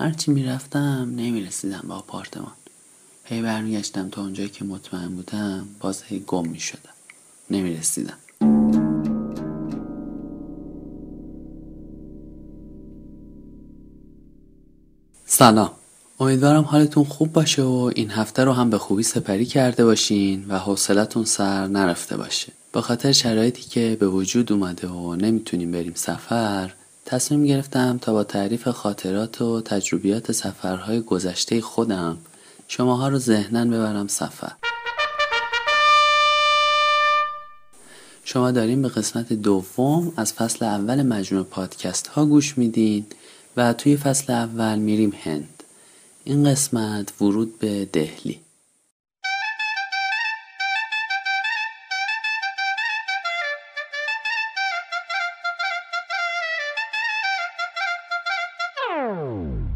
هرچی می‌رفتم نمی‌رسیدم به آپارتمان. هی برمیگشتم تا اونجایی که مطمئن بودم باز هی گم می‌شدم. نمی‌رسیدم. سلام. امیدوارم حالتون خوب باشه و این هفته رو هم به خوبی سپری کرده باشین و حوصلتون سر نرفته باشه. به خاطر شرایطی که به وجود اومده و نمی‌تونیم بریم سفر تصمیم گرفتم تا با تعریف خاطرات و تجربیات سفرهای گذشته خودم شماها رو ذهنن ببرم سفر. شما داریم به قسمت دوم از فصل اول مجموع پادکست ها گوش میدین و توی فصل اول میریم هند. این قسمت ورود به دهلی. با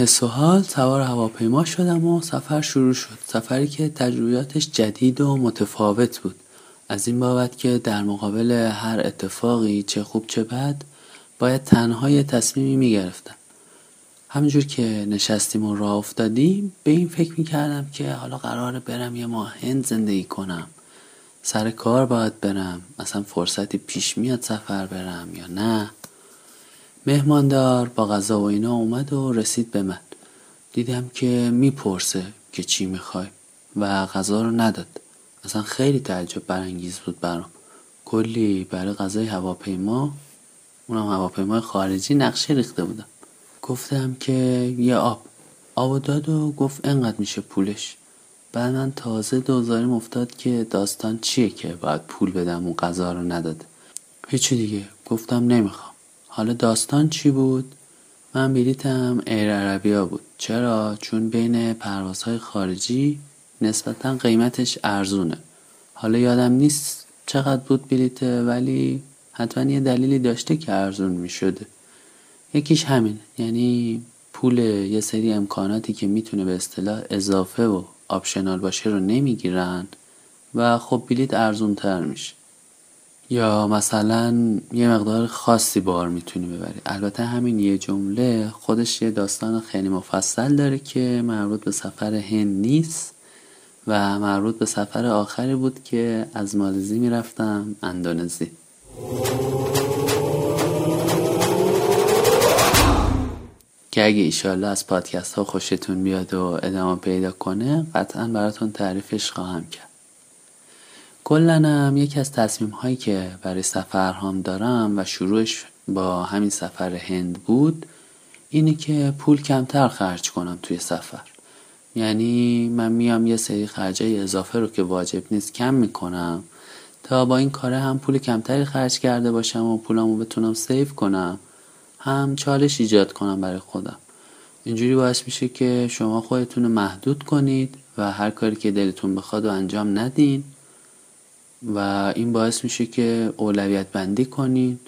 حس و حال سوار هواپیما شدم و سفر شروع شد. سفری که تجربیاتش جدید و متفاوت بود. از این بابت که در مقابل هر اتفاقی چه خوب چه بد باید تنها یه تصمیمی می‌گرفتم. همینجور که نشستیم و راه افتادیم به این فکر می‌کردم که حالا قراره برم یه ماه هند زندگی کنم. سر کار باید برم. اصلا فرصتی پیش میاد سفر برم یا نه؟ مهماندار با غذا و اینا اومد و رسید به من. دیدم که می‌پرسه که چی می‌خوای و غذا رو نداد. اصلا خیلی تعجب برانگیز بود برام. کلی برای غذای هواپیما اونم هواپیمای خارجی نقشه ریخته بودم. گفتم که یه آب. آب داد و گفت انقدر میشه پولش. بعد من تازه دوزاریم افتاد که داستان چیه که باید پول بدم و غذا رو نداده هیچی دیگه. گفتم نمی‌خوام. حالا داستان چی بود؟ من بلیتم ایر عربیا بود. چرا؟ چون بین پروازهای خارجی نسبتا قیمتش ارزونه. حالا یادم نیست چقدر بود بلیته ولی حتما یه دلیلی داشته که ارزون می شده یکیش همین. یعنی پول یه سری امکاناتی که می‌تونه به اصطلاح اضافه و آپشنال باشه رو نمی‌گیرن و خب بلیت ارزون تر میشه. یا مثلا یه مقدار خاصی بار می‌تونی ببری. البته همین یه جمله خودش یه داستان خیلی مفصل داره که مربوط به سفر هند نیست و مربوط به سفر آخری بود که از مالزی می‌رفتم اندونزی. که اگه ایشالله از پادکست ها خوشتون بیاد و ادامه پیدا کنه قطعا براتون تعریفش خواهم کرد. کلنم یکی از تصمیم هایی که برای سفر هم دارم و شروعش با همین سفر هند بود اینه که پول کمتر خرج کنم توی سفر. یعنی من میام یه سری خرجای اضافه رو که واجب نیست کم می‌کنم تا با این کاره هم پول کمتری خرج کرده باشم و پولمو بتونم سیف کنم هم چالش ایجاد کنم برای خودم. اینجوری باعث میشه که شما خودتون رو محدود کنید و هر کاری که دلتون بخواد و انجام ندین. و این باعث میشه که اولویت بندی کنین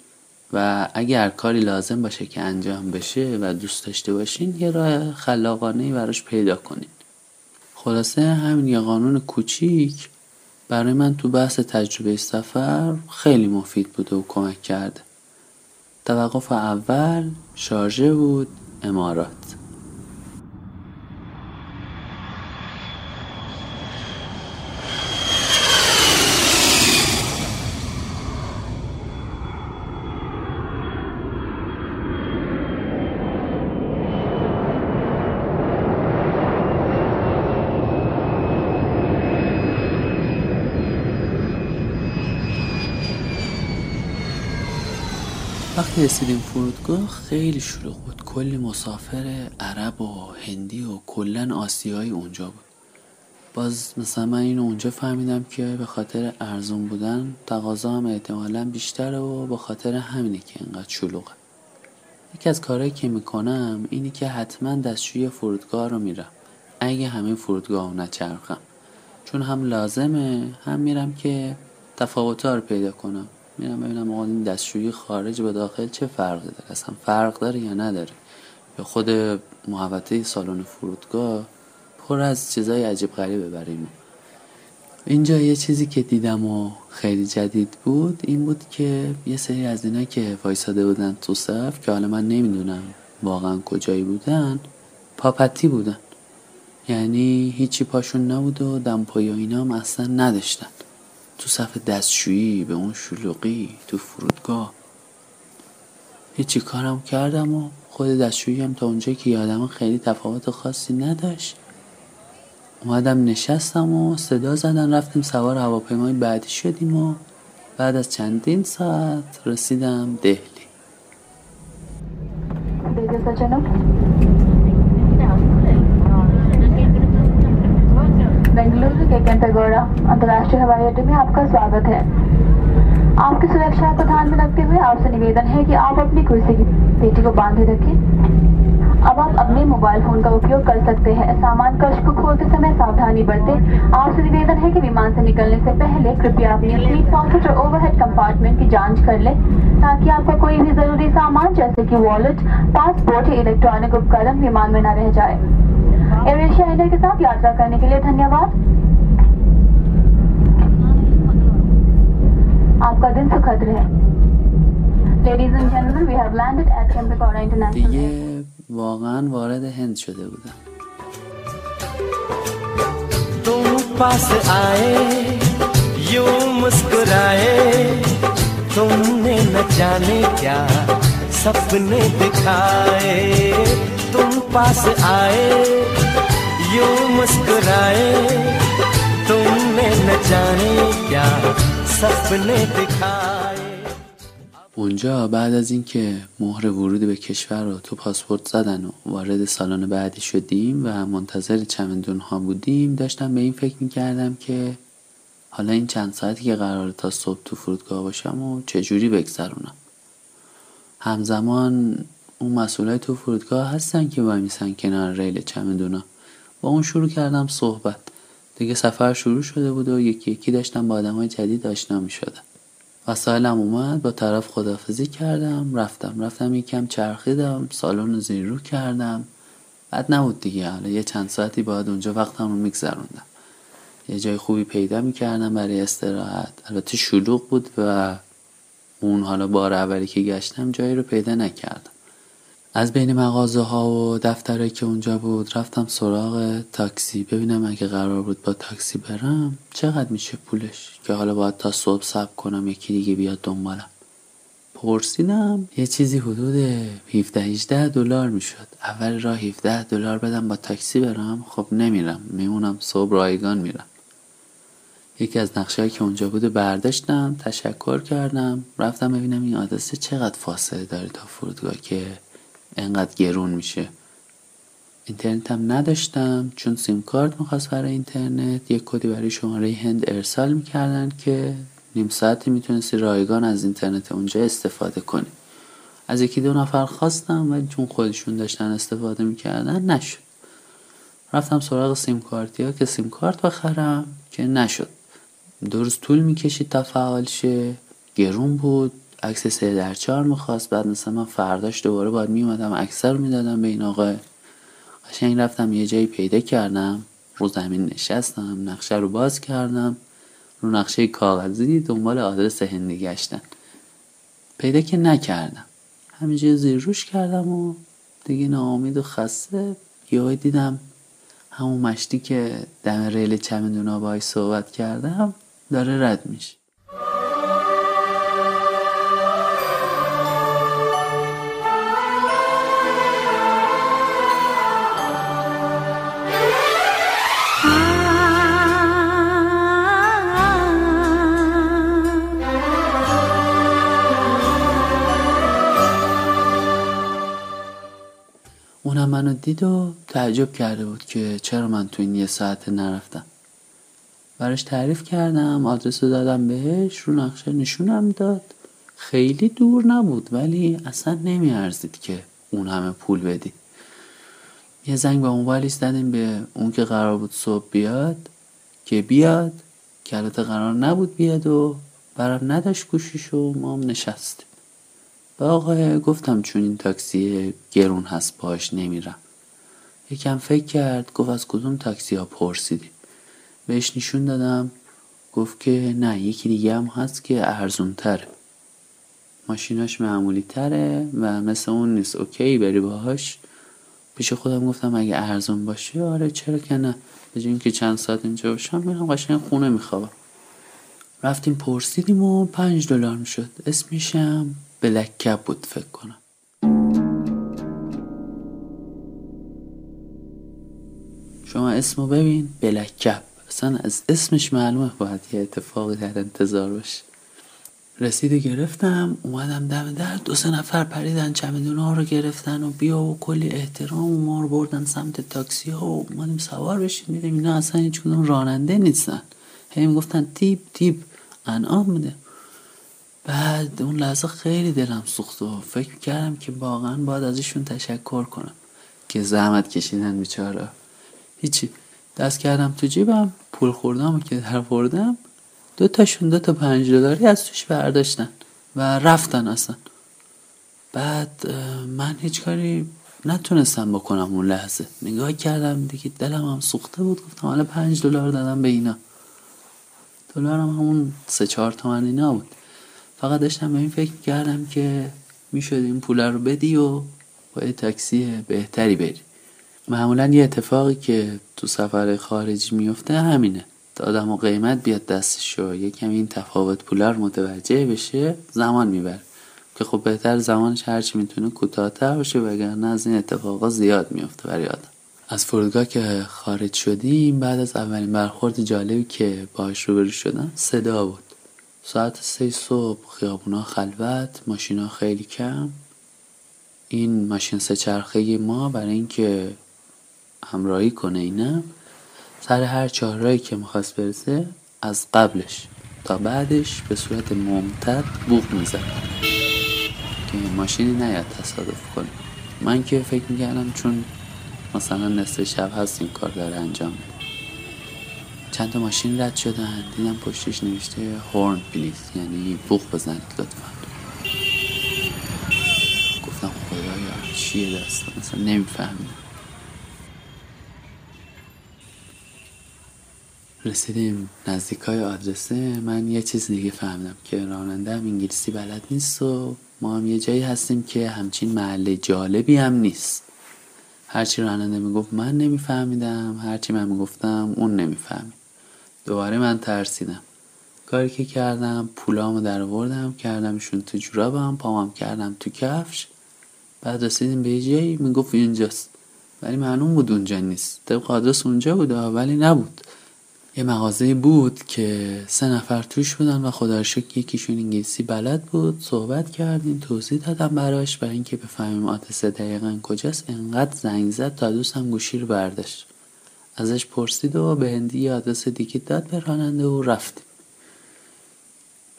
و اگر کاری لازم باشه که انجام بشه و دوست داشته باشین یه راه خلاقانه براش پیدا کنین. خلاصه همین یه قانون کوچیک برای من تو بحث تجربه سفر خیلی مفید بوده و کمک کرده توقف اول شارژه بود امارات وقتی رسیدیم فرودگاه خیلی شلوغ بود. کلی مسافر عرب و هندی و کلا آسیایی اونجا بود. باز مثلا من اینو اونجا فهمیدم که به خاطر ارزون بودن تقاضا هم احتمالا بیشتره و به خاطر همینه که اینقدر شلوغه. یکی از کارهایی که می‌کنم اینه که حتما دستشوی فرودگاه رو میرم. اگه همین فرودگاه رو نچرخم. چون هم لازمه هم میرم که تفاوت رو پیدا کنم. میرم ببینم آقا این دستشویی خارج به داخل چه فرقی داره؟ اصلا فرق داره یا نداره؟ یا خود محوطه سالن فرودگاه پر از چیزای عجیب غریبه برای ما. اینجا یه چیزی که دیدم و خیلی جدید بود این بود که یه سری از اینا که وایساده بودن تو صف که حالا من نمی‌دونم واقعا کجایی بودن پاپتی بودن. یعنی هیچی پاشون نبود و دمپایی اینا هم اصلا نداشتن. تو صف دستشویی به اون شلوغی تو فرودگاه. هیچی کارم کردم و خود دستشویی هم تا اونجا که یادم خیلی تفاوت خاصی نداشت. اومدم نشستم و صدا زدن رفتیم سوار هواپیمای بعدی شدیم و بعد از چندین ساعت رسیدم دهلی. بنگلور؟ के अंतर्राष्ट्रीय हवाई अड्डे में आपका स्वागत है। आपकी सुरक्षा को ध्यान में रखते हुए आपसे निवेदन है कि आप अपनी कुर्सी की पेटी को बांधे रखें। अब आप अपने मोबाइल फ़ोन का उपयोग कर सकते हैं। सामान कक्ष को खोलते समय सावधानी बरतें। आपसे निवेदन है कि विमान से निकलने से पहले कृपया अपनी सीट पॉकेट और ओवरहेड कंपार्टमेंट की जाँच कर लें, ताकि आपका कोई भी ज़रूरी सामान, जैसे कि वॉलेट पासपोर्ट या इलेक्ट्रॉनिक उपकरण, विमान में न रह जाए। एयर एशिया इंडिया के साथ यात्रा करने के लिए धन्यवाद। आपका दिन सुखद रहे Ladies and gentlemen, we have landed at Kempegowda International دیگه Airport. واقعا وارد هند شده بودم तुम पास आए यूं मुस्कुराए तुमने न जाने क्या सपने दिखाए तुम पास आए यूं मुस्कुराए तुमने न जाने क्या سپنه اونجا بعد از اینکه مهر ورود به کشور رو تو پاسپورت زدن و وارد سالن بعدی شدیم و منتظر چمدون ها بودیم داشتم به این فکر می‌کردم که حالا این چند ساعتی که قرار تا صبح تو فرودگاه باشم و چجوری بگذرونم. همزمان اون مسئولای تو فرودگاه هستن که ومیسن کنار ریل چمدونا. با اون شروع کردم صحبت. دیگه سفر شروع شده بود و یکی یکی داشتم با آدم های جدید آشنا می‌شدم وسایلم اومد با طرف خدافزی کردم رفتم رفتم یکم چرخیدم سالن رو زیر رو کردم. بعد نبود دیگه حالا یه چند ساعتی باید اونجا وقتم رو میگذروندم. یه جای خوبی پیدا می‌کردم برای استراحت. البته شلوغ بود و اون حالا بار اولی که گشتم جایی رو پیدا نکردم. از بین مغازه ها و دفترهایی که اونجا بود رفتم سراغ تاکسی. ببینم اگه قرار بود با تاکسی برم چقدر میشه پولش؟ که حالا باید تا صبح صبر کنم یکی دیگه بیاد دنبالم. پرسیدم یه چیزی حدود 17 18 دلار می‌شد. اول راه 17 دلار بدم با تاکسی برم. خب نمیرم. میمونم صبح رایگان میرم. یکی از نقشه که اونجا بوده برداشتم تشکر کردم. رفتم ببینم این آدرس چقدر فاصله داره تا فرودگاه که انقدر گرون میشه. اینترنت هم نداشتم چون سیم کارت می‌خواست برای اینترنت. یک کدی برای شماره هند ارسال می‌کردن که نیم ساعتی می‌تونستی رایگان از اینترنت اونجا استفاده کنی. از یکی دو نفر خواستم ولی چون خودشون داشتن استفاده می‌کردن نشد. رفتم سراغ سیم کارتی که سیم کارت بخرم که نشد. دو روز طول می‌کشید تا فعال شه. گرون بود. عکس سه در چهار می‌خواست. بعد مثلا من فرداش دوباره باید میومدم رو می‌دادم به این آقا قشنگ رفتم یه جایی پیدا کردم. رو زمین نشستم نقشه رو باز کردم. رو نقشه کاغذی دنبال آدرس هندی گشتن. پیدا که نکردم. همینجا زیر روش کردم و دیگه ناامید و خسته یهو دیدم همون مشتی که دم ریل چمدونا باهاش صحبت کردم داره رد میشه. منو دید و تعجب کرده بود که چرا من تو این یه ساعت نرفتم. براش تعریف کردم آدرس رو دادم بهش رو نقشه نشونم داد. خیلی دور نبود ولی اصلا نمیارزید که اون همه پول بدی. یه زنگ به موبایلی زدیم به اون که قرار بود صبح بیاد که بیاد. که قرار نبود بیاد و برام نداشت گوشیش و ما هم نشستیم. به آقای گفتم چون این تاکسی گرون هست باش نمیرم. یکم فکر کرد گفت از کدوم تاکسی ها پرسیدی؟ بهش نشون دادم گفت که نه یکی دیگه هم هست که ارزون تره ماشیناش معمولی تره و مثل اون نیست. اوکی بری باهاش. پیش خودم گفتم اگه ارزون باشه آره چرا که نه؟ به اینکه چند ساعت اینجا باشم میرم قشنگ خونه میخوابم. رفتیم پرسیدیم و پنج دلار می‌شد. اسمشم بلکب بود فکر کنم. شما اسمو ببین بلکب اصلا از اسمش معلومه باید یه اتفاقی در انتظار باشه. رسید گرفتم اومدم دم در دو سه نفر پریدن چمدون ها رو گرفتن و بیا و کلی احترام و ما رو بردن سمت تاکسی ها و اومدیم سوار بشیم. میدیم اینا اصلا هیچ کدوم راننده نیستن. هی می‌گفتن تیپ تیپ. انعام میده. بعد اون لحظه خیلی دلم سوخت و فکر کردم که واقعا باید ازشون تشکر کنم که زحمت کشیدن بیچاره. هیچی. دست کردم تو جیبم پول خوردم که در بردم. دو تاشون دو تا پنج دلاری از توش برداشتن و رفتن اصلا. بعد من هیچ کاری نتونستم بکنم اون لحظه. نگاه کردم دیگه دلم هم سوخته بود. گفتم حالا پنج دلار دادم به اینا. دلارم همون سه چهار تومن اینا بود. فقط داشتم به این فکر کردم که می‌شد این پول رو بدی و با یه تاکسی بهتری بری. معمولا یه اتفاقی که تو سفر خارجی میفته همینه. تا آدم و قیمت بیاد دستش و یه کمی این تفاوت پولار متوجه بشه زمان می‌بره. که خب بهتر زمانش هرچی می‌تونه کوتاهتر باشه وگرنه از این اتفاقا زیاد میفته برای آدم. از فرودگاه که خارج شدیم بعد از اولین برخورد جالبی که باش روبرو شدم صدا بود. ساعت سه صبح خیابونا خلوت ماشینا خیلی کم. این ماشین سه چرخه ما برای اینکه همراهی کنه اینم سر هر چهارراهی که می‌خواست برسه از قبلش تا بعدش به صورت ممتد بوق می‌زد. که ماشینی نیاد تصادف کنه. من که فکر می‌کردم چون مثلا نصف شب هست این کار داره انجام میده. چند تا ماشین رد شدن. دیدم پشتش نوشته هورن پلیز یعنی بوق بزنید لطفا. گفتم خدایا چیه دست؟ مثلا نمیفهمیدم رسیدیم نزدیک های آدرسه. من یه چیز دیگه فهمیدم که راننده هم انگلیسی بلد نیست و ما هم یه جایی هستیم که همچین محله جالبی هم نیست. هرچی راننده می‌گفت من نمیفهمیدم هرچی من می‌گفتم اون نمی‌فهمید. دوباره من ترسیدم. کاری که کردم پولامو در آوردم کردمشون تو جورابم پامم کردم تو کفش. بعد رسیدیم به یه جایی می‌گفت اینجاست. ولی معلوم بود اونجا نیست. طبق آدرس اونجا بود ولی نبود. یه مغازه بود که سه نفر توش بودن و خدا یکیشون انگلیسی بلد بود. صحبت کردیم توضیح دادم براش برای اینکه بفهمیم آدرس دقیقا کجاست. انقدر زنگ زد تا دوستم گوشی رو برداشت. ازش پرسید و به هندی یه آدرس دیگه داد به راننده و رفتیم.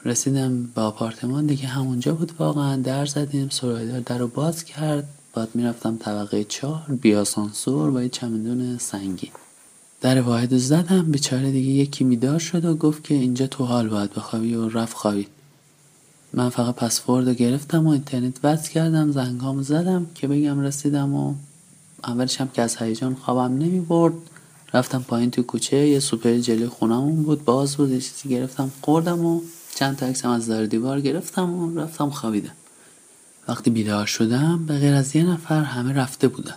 رسیدم به آپارتمان دیگه همونجا بود واقعا. در زدیم سرایدار در رو باز کرد. بعد می‌رفتم طبقه چهار بیاسانسور با یه چمدون سنگین. در واحد زدم بیچاره دیگه یکی میدار شد و گفت که اینجا تو حال باید بخوابی و رفت خوابید من فقط پسورد گرفتم و اینترنت وصل کردم زنگام زدم که بگم رسیدم و اولش هم که از هیجان خوابم نمی برد رفتم پایین تو کوچه یه سوپر جلوی خونمون بود باز بود یه چیزی گرفتم خوردم و چند تا عکسم از دار دیوار گرفتم و رفتم خوابیدم. وقتی بیدار شدم به غیر از یه نفر همه رفته بودن.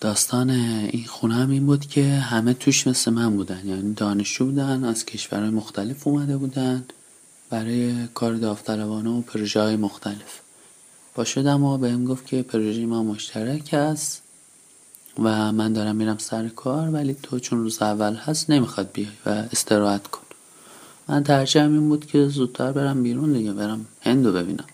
داستان این خونه هم این بود که همه توش مثل من بودن یعنی دانشجو بودن از کشورهای مختلف اومده بودن برای کار داوطلبانه و پروژه های مختلف. با شدم و بهم گفت که پروژه ما مشترک است. و من دارم میرم سر کار ولی تو چون روز اول هست نمی‌خواد بیای و استراحت کن. من ترجیحم این بود که زودتر برم بیرون دیگه برم هندو ببینم.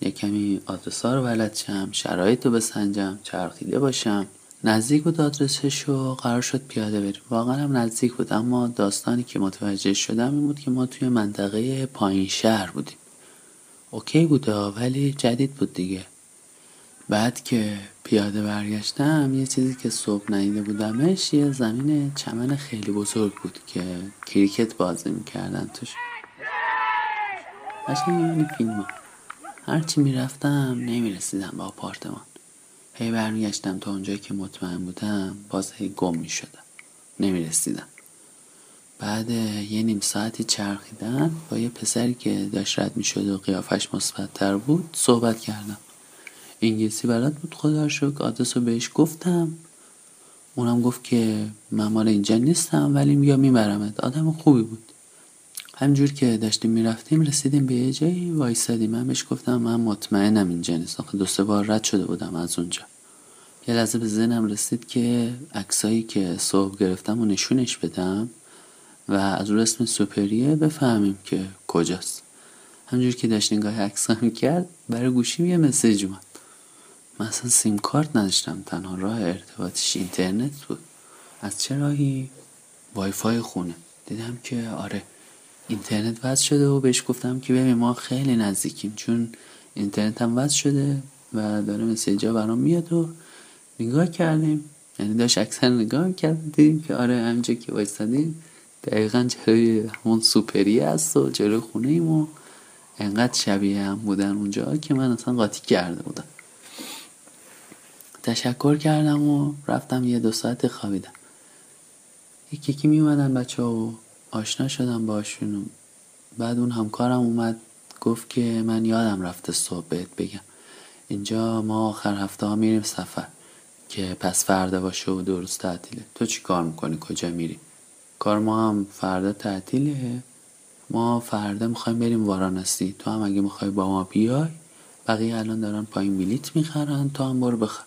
یه کمی آدرسا رو بلد شم شرایط رو بسنجم چرخیده باشم. نزدیک بود آدرسش و قرار شد پیاده بریم. واقعا هم نزدیک بود اما داستانی که متوجه شدم این بود که ما توی منطقه پایین شهر بودیم. اوکی بود ولی جدید بود دیگه. بعد که پیاده برگشتم یه چیزی که صبح ندیده بودمش یه زمین چمن خیلی بزرگ بود که کریکت بازی می‌کردن توش. قشنگ این فیلم ها. هرچی می‌رفتم نمی‌رسیدم به آپارتمان. هی برمیگشتم تا اونجایی که مطمئن بودم باز هی گم می‌شدم. نمی‌رسیدم. بعد یه نیم ساعتی چرخیدن با یه پسری که داشت رد می‌شد و قیافش مثبتتر بود صحبت کردم. انگلیسی بلد بود خدا شکر. آدرس رو بهش گفتم. اونم گفت که من مال اینجا نیستم ولی بیا میبرمت. آدم خوبی بود. همجور که داشتیم می‌رفتیم رسیدیم به یه جایی وایسادیم. من بهش گفتم من مطمئنم اینجا نیست. آخه دو سه بار رد شده بودم از اونجا. یه لحظه به ذهنم رسید که عکسایی که صبح گرفتم و نشونش بدم و از رو اسم سوپریه بفهمیم که کجاست. همجور که داشت نگاه عکس کرد برای گوشیم یه مسیج اومد. من اصلا سیم کارت نداشتم تنها راه ارتباطش اینترنت بود. از چه راهی؟ وای فای خونه. دیدم که آره اینترنت وصل شده و بهش گفتم که ببین ما خیلی نزدیکیم چون اینترنت هم وصل شده و داره مسیجا برام میاد و نگاه کردیم. یعنی داشت اکثر نگاه کرد دیدیم که آره همینجا که وایستادیم دقیقا جلوی همون سوپری هست و جلوی خونه ایم و انقدر شبیه هم بودن اونجا که من اصلا قاطی کرده بودم. تشکر کردم و رفتم یه دو ساعت خوابیدم. یکی یکی می اومدن بچه و آشنا شدم باشون بعد اون همکارم اومد گفت که من یادم رفته صبح بهت بگم. اینجا ما آخر هفته ها میریم سفر که پس فردا باشه و روز تعطیله. تو چی کار می‌کنی؟ کجا میری؟ کار ما هم فردا تعطیله. ما فردا می‌خوایم بریم وارانسی. تو هم اگه می‌خوای با ما بیای بقیه الان دارن پایین بلیت می‌خرن تو هم برو بخر.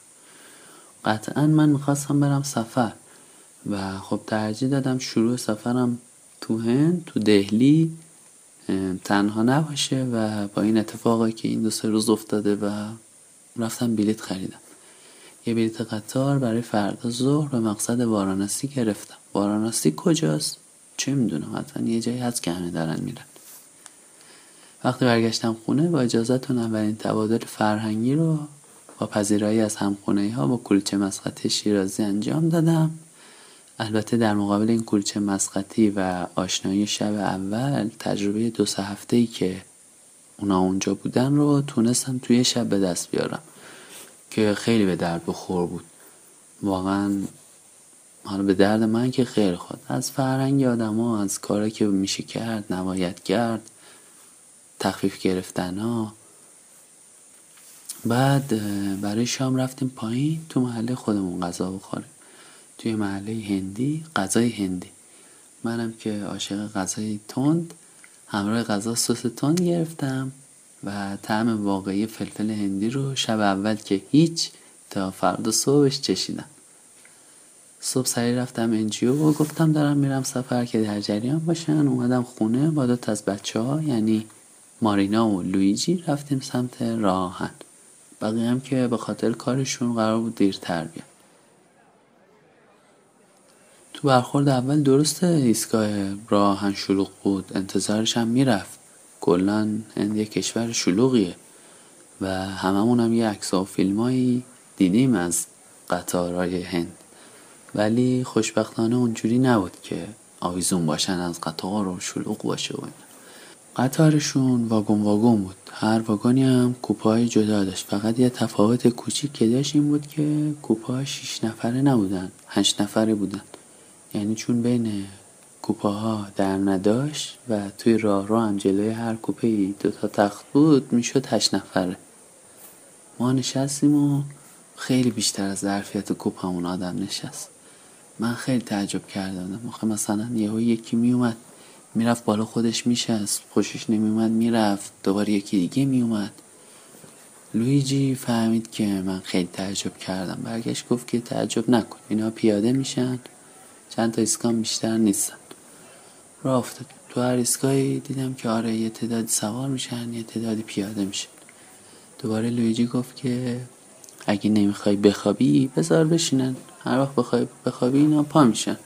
قطعا من می‌خواستم برم سفر. و خب ترجیح دادم شروع سفرم تو هند تو دهلی تنها نباشه و با این اتفاقی که این دو سه روز افتاده و رفتم بلیت خریدم. یه بلیت قطار برای فردا ظهر به مقصد وارانسی گرفتم. وارانسی کجاست؟ چه می‌دونم حتما یه جایی هست که همه دارن میرن. وقتی برگشتم خونه با اجازتون اولین تبادل فرهنگی رو با پذیرایی از همخونه ها با کلچه مسقط شیرازی انجام دادم. البته در مقابل این کلچه مسقطی و آشنایی شب اول تجربه دو سه هفته ای که اونا اونجا بودن رو تونستم توی شب به دست بیارم که خیلی به درد بخور بود. واقعا حالا به درد من که خیلی خود از فرهنگ آدم ها از کاری که میشه کرد نباید کرد تخفیف گرفتن ها بعد برای شام رفتیم پایین تو محله خودمون غذا بخوریم. توی محله هندی غذای هندی. منم که عاشق غذای تند همراه غذا سس تند گرفتم و طعم واقعی فلفل هندی رو شب اول که هیچ تا فردا صبحش چشیدم. صبح سریع رفتم NGO و گفتم دارم میرم سفر که در جریان باشن. اومدم خونه با دو تا از بچه ها یعنی مارینا و لویجی رفتیم سمت راه آهن. بقیه هم که به خاطر کارشون قرار بود دیرتر بیان. تو برخورد اول درسته ایستگاه راهن شلوغ بود انتظارش هم می‌رفت. کلا هند یه کشور شلوغیه و هممون هم یه عکس و فیلمایی دیدیم از قطارهای هند. ولی خوشبختانه اونجوری نبود که آویزون باشن از قطار و شلوغ باشه و قطارشون واگن واگن بود. هر واگنی هم کوپه جدا داشت. فقط یه تفاوت کوچیک که داشت این بود که کوپه شیش نفره نبودن. هشت نفره بودن. یعنی چون بین کوپه ها در نداشت و توی راه رو هم جلوی هر کوپه ای دوتا تخت بود می‌شد هشت نفره. ما نشستیم و خیلی بیشتر از ظرفیت کوپمون آدم نشست. من خیلی تعجب کردم. مثلا یهو یکی میومد می‌رفت بالا خودش میشست. خوشش نمیومد می‌رفت. دوباره یکی دیگه میومد لویجی فهمید که من خیلی تعجب کردم. برگشت گفت که تعجب نکن. اینا پیاده میشن. چند تا اسکان بیشتر نیستن. راه افتاد. تو هر ایستگاهی دیدم که آره یه تعدادی سوار میشن یه تعدادی پیاده میشن. دوباره لویجی گفت که اگه نمی‌خوای بخوابی بذار بشینن. هر وقت بخوای بخوابی اینا پا میشن.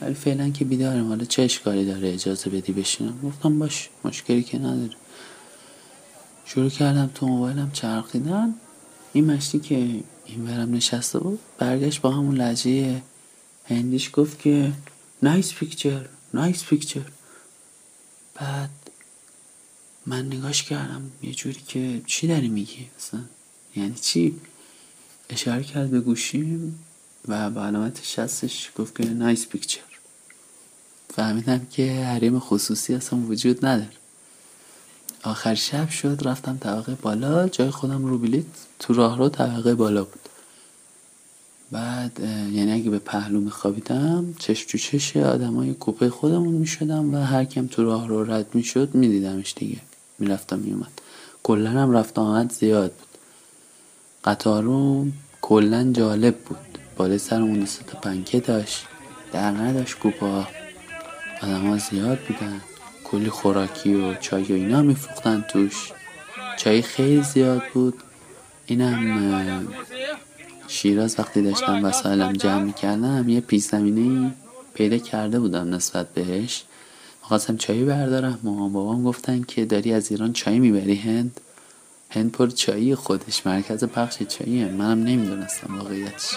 ولی فعلا که بیدارم. حالا چه اشکالی داره اجازه بدی بشینم؟ گفتم باش مشکلی که نداره. شروع کردم تو موبایلم چرخیدن این مشتی که این ورم نشسته بود برگشت با همون لهجه هندیش گفت که nice picture nice picture بعد من نگاش کردم یه جوری که چی داری میگی اصلا؟ یعنی چی؟ اشاره کرد به گوشیم. و با علامت شستش گفت که nice picture فهمیدم که حریم خصوصی اصلا وجود نداره. آخر شب شد رفتم طبقه بالا جای خودم رو بلیت تو راه رو طبقه بالا بود. بعد یعنی اگه به پهلو میخوابیدم چشم تو چش آدمای کوپه خودمون می‌شدم و هر کم تو راه رو رد می‌شد میدیدمش دیگه. می‌رفتم میومد کلا هم رفت آمد زیاد بود. قطارم کلا جالب بود. بالای سرمون سه تا پنکه داشت. در نداشت کوپا. آدم ها زیاد بودن. کلی خوراکی و چای و اینا میفروختن توش. چای خیلی زیاد بود. اینم شیراز وقتی داشتم وسایلم جمع می‌کردم یه پیش زمینه پیدا کرده بودم نسبت بهش. خواستم چایی بردارم. مامان بابام گفتن که داری از ایران چای می‌بری هند؟ هند پر چایی خودش مرکز پخش چاییه. منم نمی‌دونستم واقعیتش.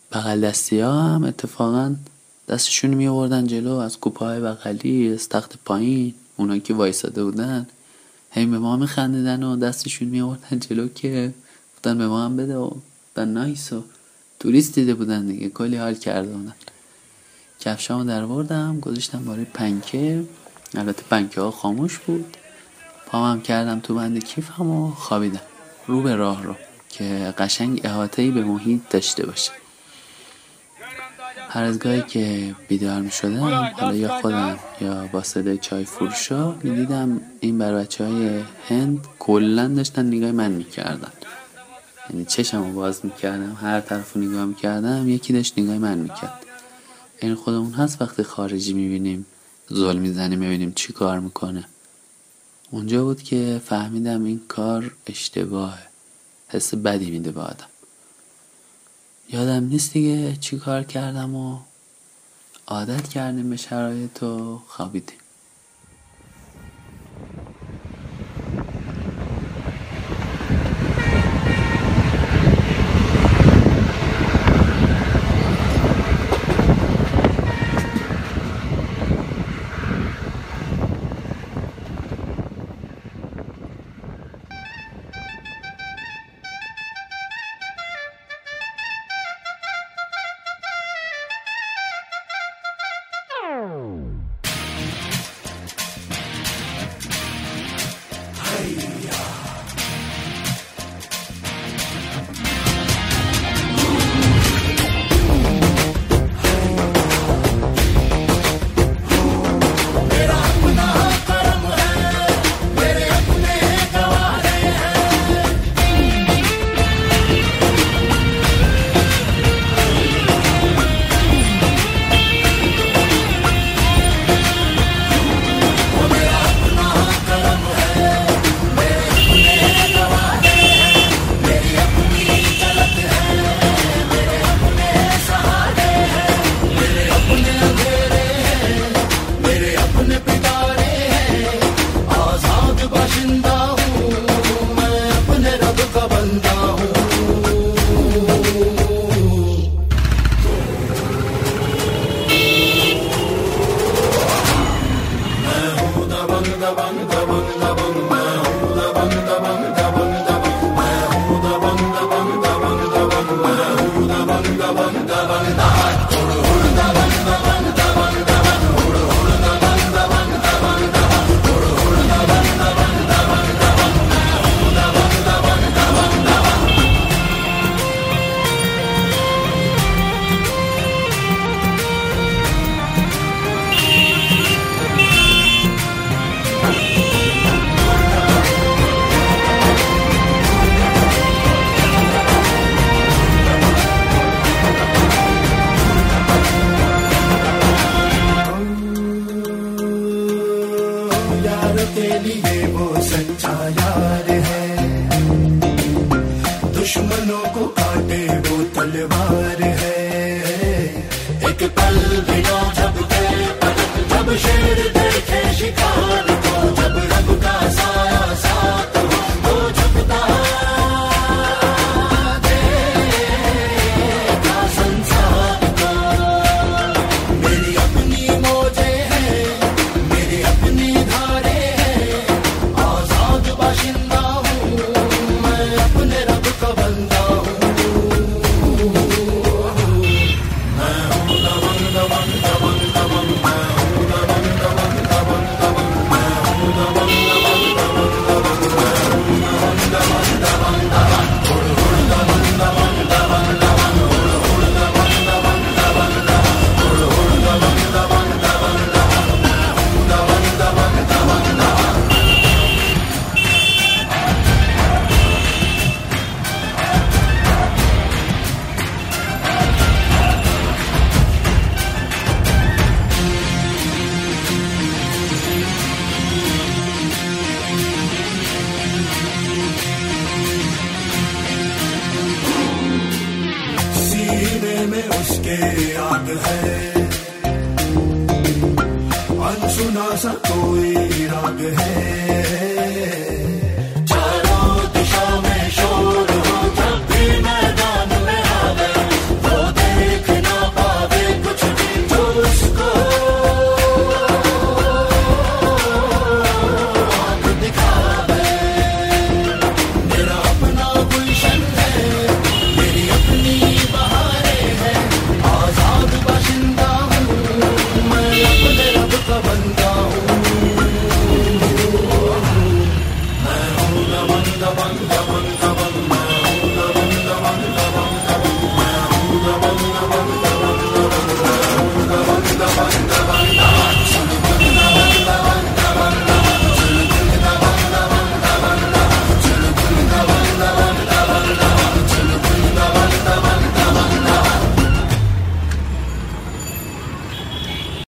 بغل دستی ها هم اتفاقا دستشون می آوردن جلو از کوپه های بغلی از تخت پایین اونا که وایساده بودن. هی به ما میخندیدن و دستشون می آوردن جلو که گفتن به ما هم بده و در نایس و توریست دیده بودن دیگه کلی حال کرده بودن. کفشامو در وردم گذاشتم برای پنکه. البته پنکه ها خاموش بود. پامم کردم تو بند کیفم و خوابیدم. رو به راه رو که قشنگ احاطه به محیط داشته باشه. هر از گاهی که بیدار می شدم حالا یا خودم یا با صدای چای فروشا می دیدم این بر بچه های هند کلا داشتن نگاه من می‌کردن. یعنی چشم رو باز می‌کردم هر طرف رو نگاه می‌کردم یکی داشت نگاه من می‌کرد. این خودمون هست وقتی خارجی می‌بینیم زل می‌زنیم می‌بینیم چی کار می‌کنه. اونجا بود که فهمیدم این کار اشتباهه. حس بدی میده به آدم. یادم نیست دیگه چی کار کردم و عادت کردیم به شرایط و خوابیدیم.